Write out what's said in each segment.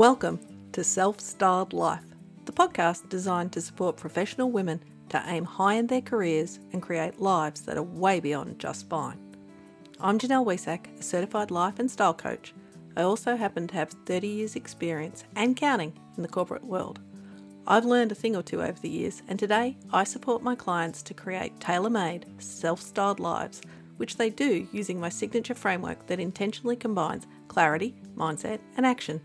Welcome to Self Styled Life, the podcast designed to support professional women to aim high in their careers and create lives that are way beyond just fine. I'm Janelle Wehsack, a certified life and style coach. I also happen to have 30 years' experience and counting in the corporate world. I've learned a thing or two over the years, and today I support my clients to create tailor made, self styled lives, which they do using my signature framework that intentionally combines clarity, mindset, and action.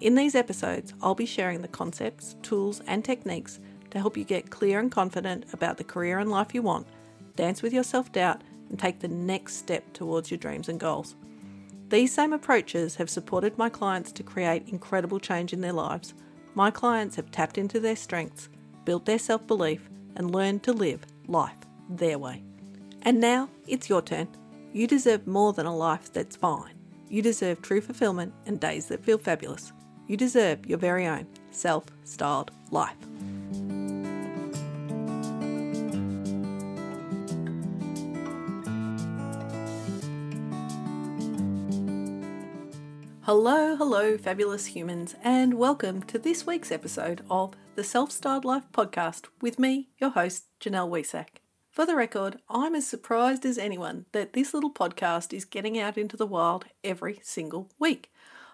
In these episodes, I'll be sharing the concepts, tools, and techniques to help you get clear and confident about the career and life you want, dance with your self doubt, and take the next step towards your dreams and goals. These same approaches have supported my clients to create incredible change in their lives. My clients have tapped into their strengths, built their self belief, and learned to live life their way. And now it's your turn. You deserve more than a life that's fine. You deserve true fulfillment and days that feel fabulous. You deserve your very own self styled life. Hello, hello, fabulous humans, and welcome to this week's episode of the Self Styled Life podcast with me, your host, Janelle Wehsack. For the record, I'm as surprised as anyone that this little podcast is getting out into the wild every single week.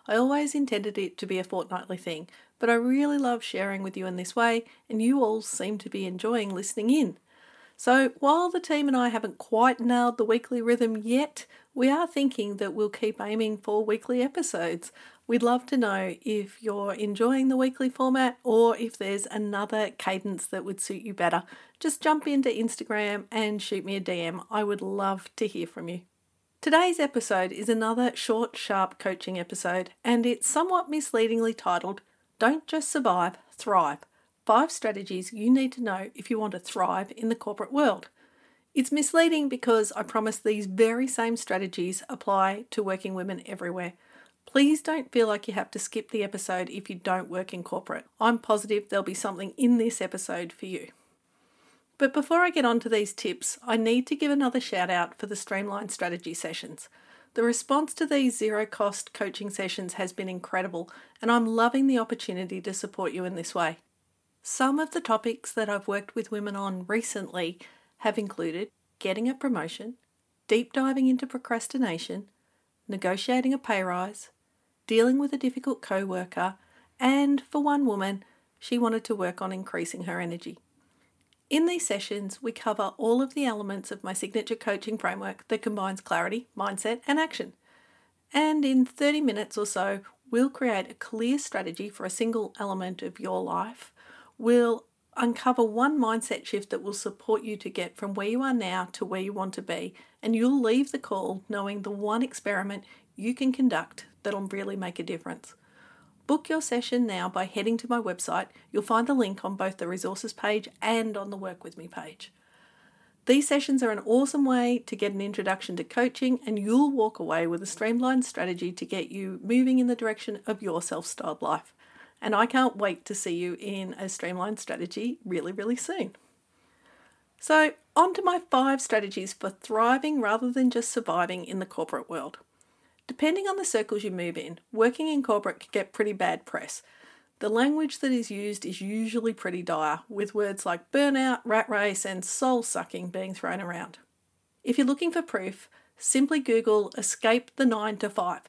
I always intended it to be a fortnightly thing, but I really love sharing with you in this way, and you all seem to be enjoying listening in. So, while the team and I haven't quite nailed the weekly rhythm yet, we are thinking that we'll keep aiming for weekly episodes. We'd love to know if you're enjoying the weekly format or if there's another cadence that would suit you better. Just jump into Instagram and shoot me a DM. I would love to hear from you. Today's episode is another short, sharp coaching episode, and it's somewhat misleadingly titled Don't Just Survive, Thrive Five Strategies You Need to Know If You Want to Thrive in the Corporate World. It's misleading because I promise these very same strategies apply to working women everywhere. Please don't feel like you have to skip the episode if you don't work in corporate. I'm positive there'll be something in this episode for you. But before I get on to these tips, I need to give another shout out for the Streamline Strategy sessions. The response to these zero cost coaching sessions has been incredible, and I'm loving the opportunity to support you in this way. Some of the topics that I've worked with women on recently have included getting a promotion, deep diving into procrastination, negotiating a pay rise, dealing with a difficult co worker, and for one woman, she wanted to work on increasing her energy. In these sessions, we cover all of the elements of my signature coaching framework that combines clarity, mindset, and action. And in 30 minutes or so, we'll create a clear strategy for a single element of your life. We'll uncover one mindset shift that will support you to get from where you are now to where you want to be, and you'll leave the call knowing the one experiment you can conduct that'll really make a difference. Book your session now by heading to my website. You'll find the link on both the resources page and on the Work With Me page. These sessions are an awesome way to get an introduction to coaching, and you'll walk away with a streamlined strategy to get you moving in the direction of your self styled life. And I can't wait to see you in a streamlined strategy really, really soon. So, on to my five strategies for thriving rather than just surviving in the corporate world. Depending on the circles you move in, working in corporate can get pretty bad press. The language that is used is usually pretty dire, with words like burnout, rat race, and soul sucking being thrown around. If you're looking for proof, simply Google escape the 9 to 5.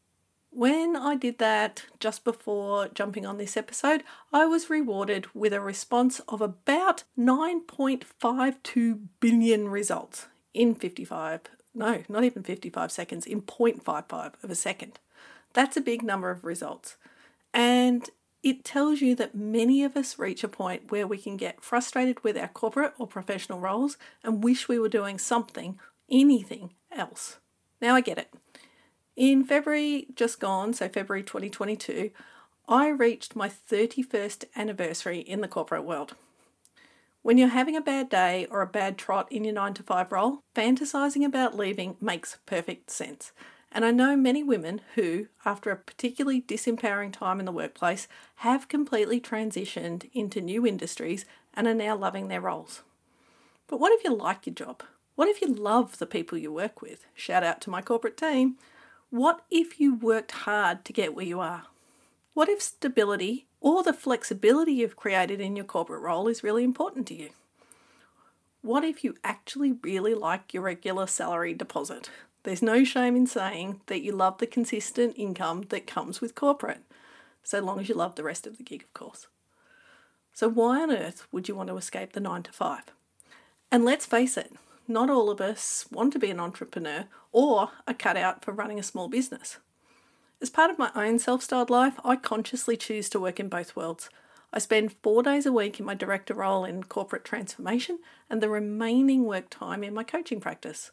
When I did that just before jumping on this episode, I was rewarded with a response of about 9.52 billion results in 55 no, not even 55 seconds, in 0.55 of a second. That's a big number of results. And it tells you that many of us reach a point where we can get frustrated with our corporate or professional roles and wish we were doing something, anything else. Now I get it. In February just gone, so February 2022, I reached my 31st anniversary in the corporate world. When you're having a bad day or a bad trot in your 9 to 5 role, fantasizing about leaving makes perfect sense. And I know many women who, after a particularly disempowering time in the workplace, have completely transitioned into new industries and are now loving their roles. But what if you like your job? What if you love the people you work with? Shout out to my corporate team. What if you worked hard to get where you are? What if stability or the flexibility you've created in your corporate role is really important to you? What if you actually really like your regular salary deposit? There's no shame in saying that you love the consistent income that comes with corporate, so long as you love the rest of the gig, of course. So, why on earth would you want to escape the 9 to 5? And let's face it, not all of us want to be an entrepreneur or are cut out for running a small business. As part of my own self styled life, I consciously choose to work in both worlds. I spend four days a week in my director role in corporate transformation and the remaining work time in my coaching practice.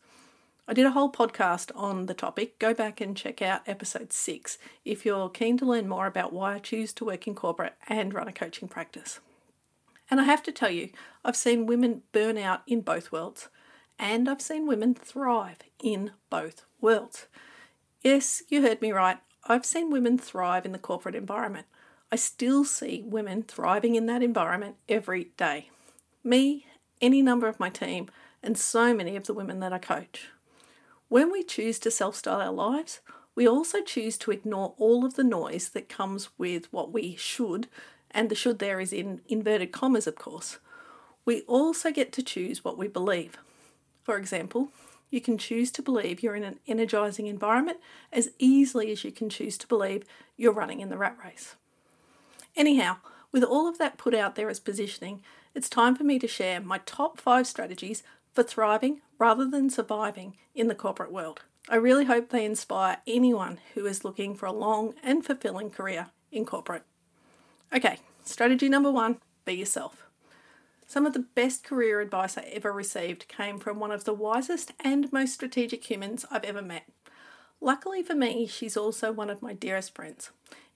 I did a whole podcast on the topic. Go back and check out episode six if you're keen to learn more about why I choose to work in corporate and run a coaching practice. And I have to tell you, I've seen women burn out in both worlds, and I've seen women thrive in both worlds. Yes, you heard me right. I've seen women thrive in the corporate environment. I still see women thriving in that environment every day. Me, any number of my team, and so many of the women that I coach. When we choose to self style our lives, we also choose to ignore all of the noise that comes with what we should, and the should there is in inverted commas, of course. We also get to choose what we believe. For example, you can choose to believe you're in an energizing environment as easily as you can choose to believe you're running in the rat race. Anyhow, with all of that put out there as positioning, it's time for me to share my top five strategies for thriving rather than surviving in the corporate world. I really hope they inspire anyone who is looking for a long and fulfilling career in corporate. Okay, strategy number one be yourself. Some of the best career advice I ever received came from one of the wisest and most strategic humans I've ever met. Luckily for me, she's also one of my dearest friends.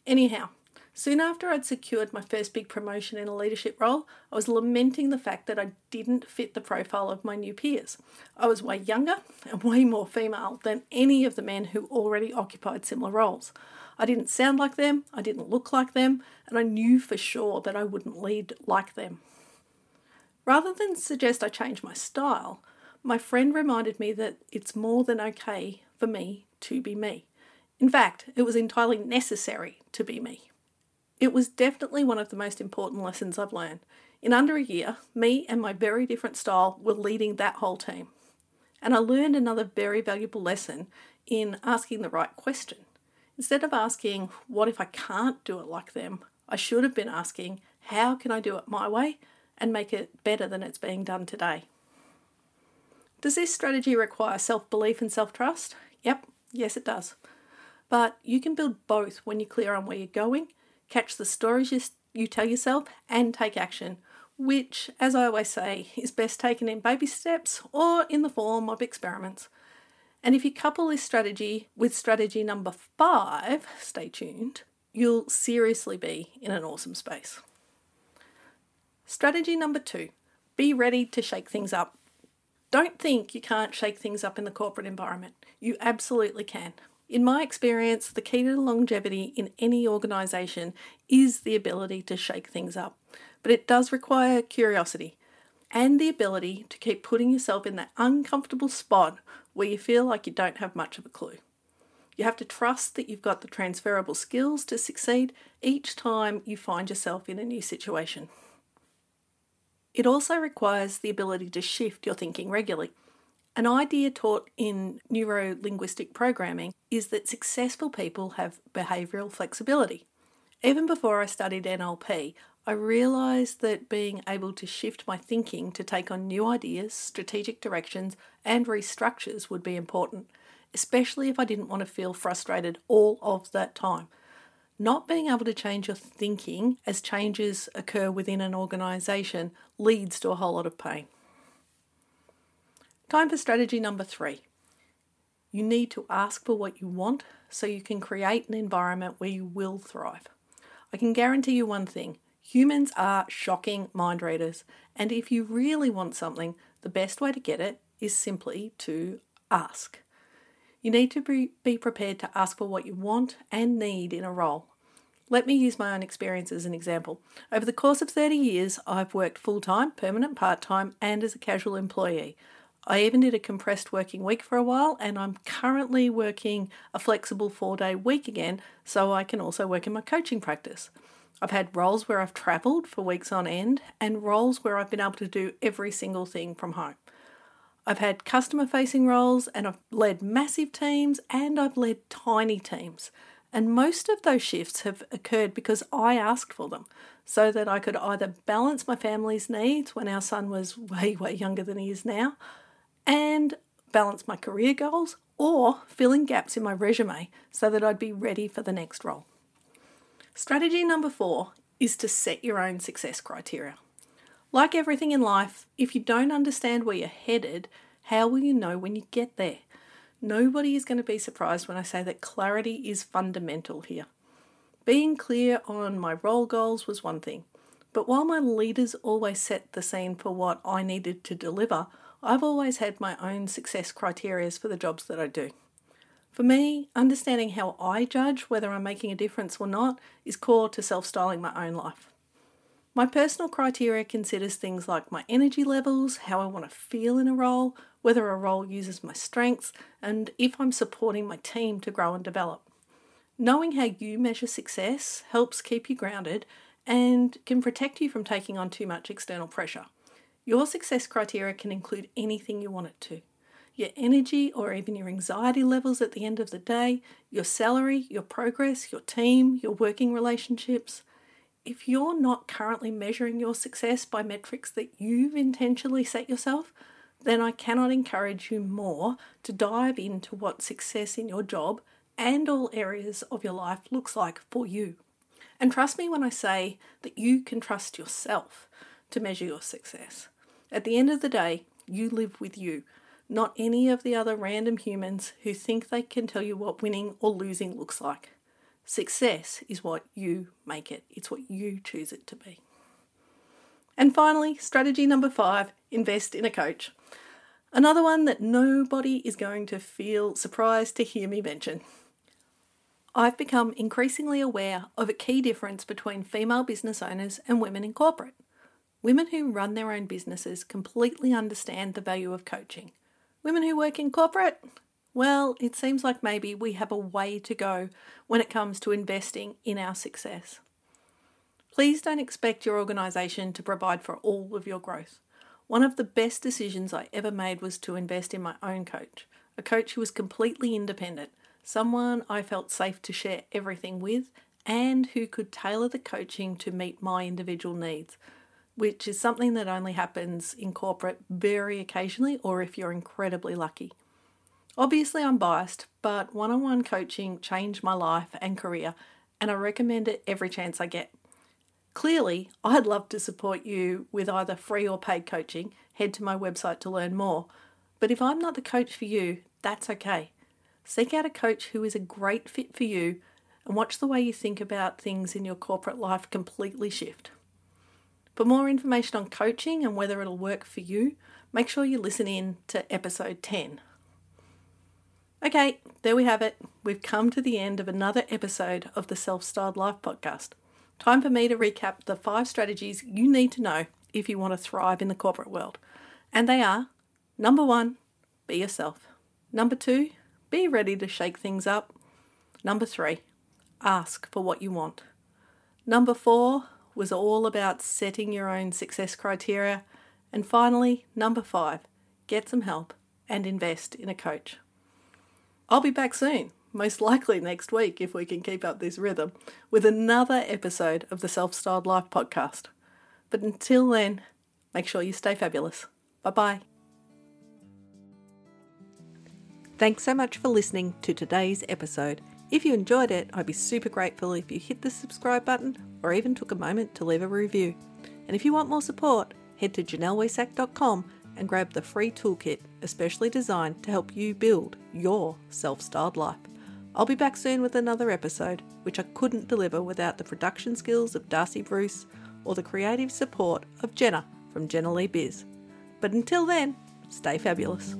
Anyhow, soon after I'd secured my first big promotion in a leadership role, I was lamenting the fact that I didn't fit the profile of my new peers. I was way younger and way more female than any of the men who already occupied similar roles. I didn't sound like them, I didn't look like them, and I knew for sure that I wouldn't lead like them. Rather than suggest I change my style, my friend reminded me that it's more than okay for me to be me. In fact, it was entirely necessary to be me. It was definitely one of the most important lessons I've learned. In under a year, me and my very different style were leading that whole team. And I learned another very valuable lesson in asking the right question. Instead of asking, What if I can't do it like them? I should have been asking, How can I do it my way? And make it better than it's being done today. Does this strategy require self belief and self trust? Yep, yes, it does. But you can build both when you're clear on where you're going, catch the stories you, you tell yourself, and take action, which, as I always say, is best taken in baby steps or in the form of experiments. And if you couple this strategy with strategy number five, stay tuned, you'll seriously be in an awesome space. Strategy number two be ready to shake things up. Don't think you can't shake things up in the corporate environment. You absolutely can. In my experience, the key to longevity in any organisation is the ability to shake things up. But it does require curiosity and the ability to keep putting yourself in that uncomfortable spot where you feel like you don't have much of a clue. You have to trust that you've got the transferable skills to succeed each time you find yourself in a new situation. It also requires the ability to shift your thinking regularly. An idea taught in neuro linguistic programming is that successful people have behavioural flexibility. Even before I studied NLP, I realised that being able to shift my thinking to take on new ideas, strategic directions, and restructures would be important, especially if I didn't want to feel frustrated all of that time. Not being able to change your thinking as changes occur within an organisation leads to a whole lot of pain. Time for strategy number three. You need to ask for what you want so you can create an environment where you will thrive. I can guarantee you one thing humans are shocking mind readers, and if you really want something, the best way to get it is simply to ask. You need to be, prepared to ask for what you want and need in a role. Let me use my own experience as an example. Over the course of 30 years, I've worked full time, permanent, part time, and as a casual employee. I even did a compressed working week for a while, and I'm currently working a flexible four day week again so I can also work in my coaching practice. I've had roles where I've travelled for weeks on end and roles where I've been able to do every single thing from home. I've had customer facing roles and I've led massive teams and I've led tiny teams. And most of those shifts have occurred because I asked for them so that I could either balance my family's needs when our son was way, way younger than he is now and balance my career goals or fill in gaps in my resume so that I'd be ready for the next role. Strategy number four is to set your own success criteria. Like everything in life, if you don't understand where you're headed, how will you know when you get there? Nobody is going to be surprised when I say that clarity is fundamental here. Being clear on my role goals was one thing, but while my leaders always set the scene for what I needed to deliver, I've always had my own success criteria for the jobs that I do. For me, understanding how I judge whether I'm making a difference or not is core to self styling my own life. My personal criteria considers things like my energy levels, how I want to feel in a role, whether a role uses my strengths, and if I'm supporting my team to grow and develop. Knowing how you measure success helps keep you grounded and can protect you from taking on too much external pressure. Your success criteria can include anything you want it to your energy or even your anxiety levels at the end of the day, your salary, your progress, your team, your working relationships. If you're not currently measuring your success by metrics that you've intentionally set yourself, then I cannot encourage you more to dive into what success in your job and all areas of your life looks like for you. And trust me when I say that you can trust yourself to measure your success. At the end of the day, you live with you, not any of the other random humans who think they can tell you what winning or losing looks like. Success is what you make it, it's what you choose it to be. And finally, strategy number five invest in a coach. Another one that nobody is going to feel surprised to hear me mention. I've become increasingly aware of a key difference between female business owners and women in corporate. Women who run their own businesses completely understand the value of coaching. Women who work in corporate, well, it seems like maybe we have a way to go when it comes to investing in our success. Please don't expect your organisation to provide for all of your growth. One of the best decisions I ever made was to invest in my own coach, a coach who was completely independent, someone I felt safe to share everything with, and who could tailor the coaching to meet my individual needs, which is something that only happens in corporate very occasionally or if you're incredibly lucky. Obviously, I'm biased, but one on one coaching changed my life and career, and I recommend it every chance I get. Clearly, I'd love to support you with either free or paid coaching. Head to my website to learn more. But if I'm not the coach for you, that's okay. Seek out a coach who is a great fit for you and watch the way you think about things in your corporate life completely shift. For more information on coaching and whether it'll work for you, make sure you listen in to episode 10. Okay, there we have it. We've come to the end of another episode of the Self Styled Life podcast. Time for me to recap the five strategies you need to know if you want to thrive in the corporate world. And they are number one, be yourself. Number two, be ready to shake things up. Number three, ask for what you want. Number four was all about setting your own success criteria. And finally, number five, get some help and invest in a coach. I'll be back soon most likely next week if we can keep up this rhythm, with another episode of the Self Styled Life podcast. But until then, make sure you stay fabulous. Bye bye. Thanks so much for listening to today's episode. If you enjoyed it, I'd be super grateful if you hit the subscribe button or even took a moment to leave a review. And if you want more support, head to janellewehsack.com and grab the free toolkit, especially designed to help you build your self styled life. I'll be back soon with another episode, which I couldn't deliver without the production skills of Darcy Bruce or the creative support of Jenna from Jenna Lee Biz. But until then, stay fabulous.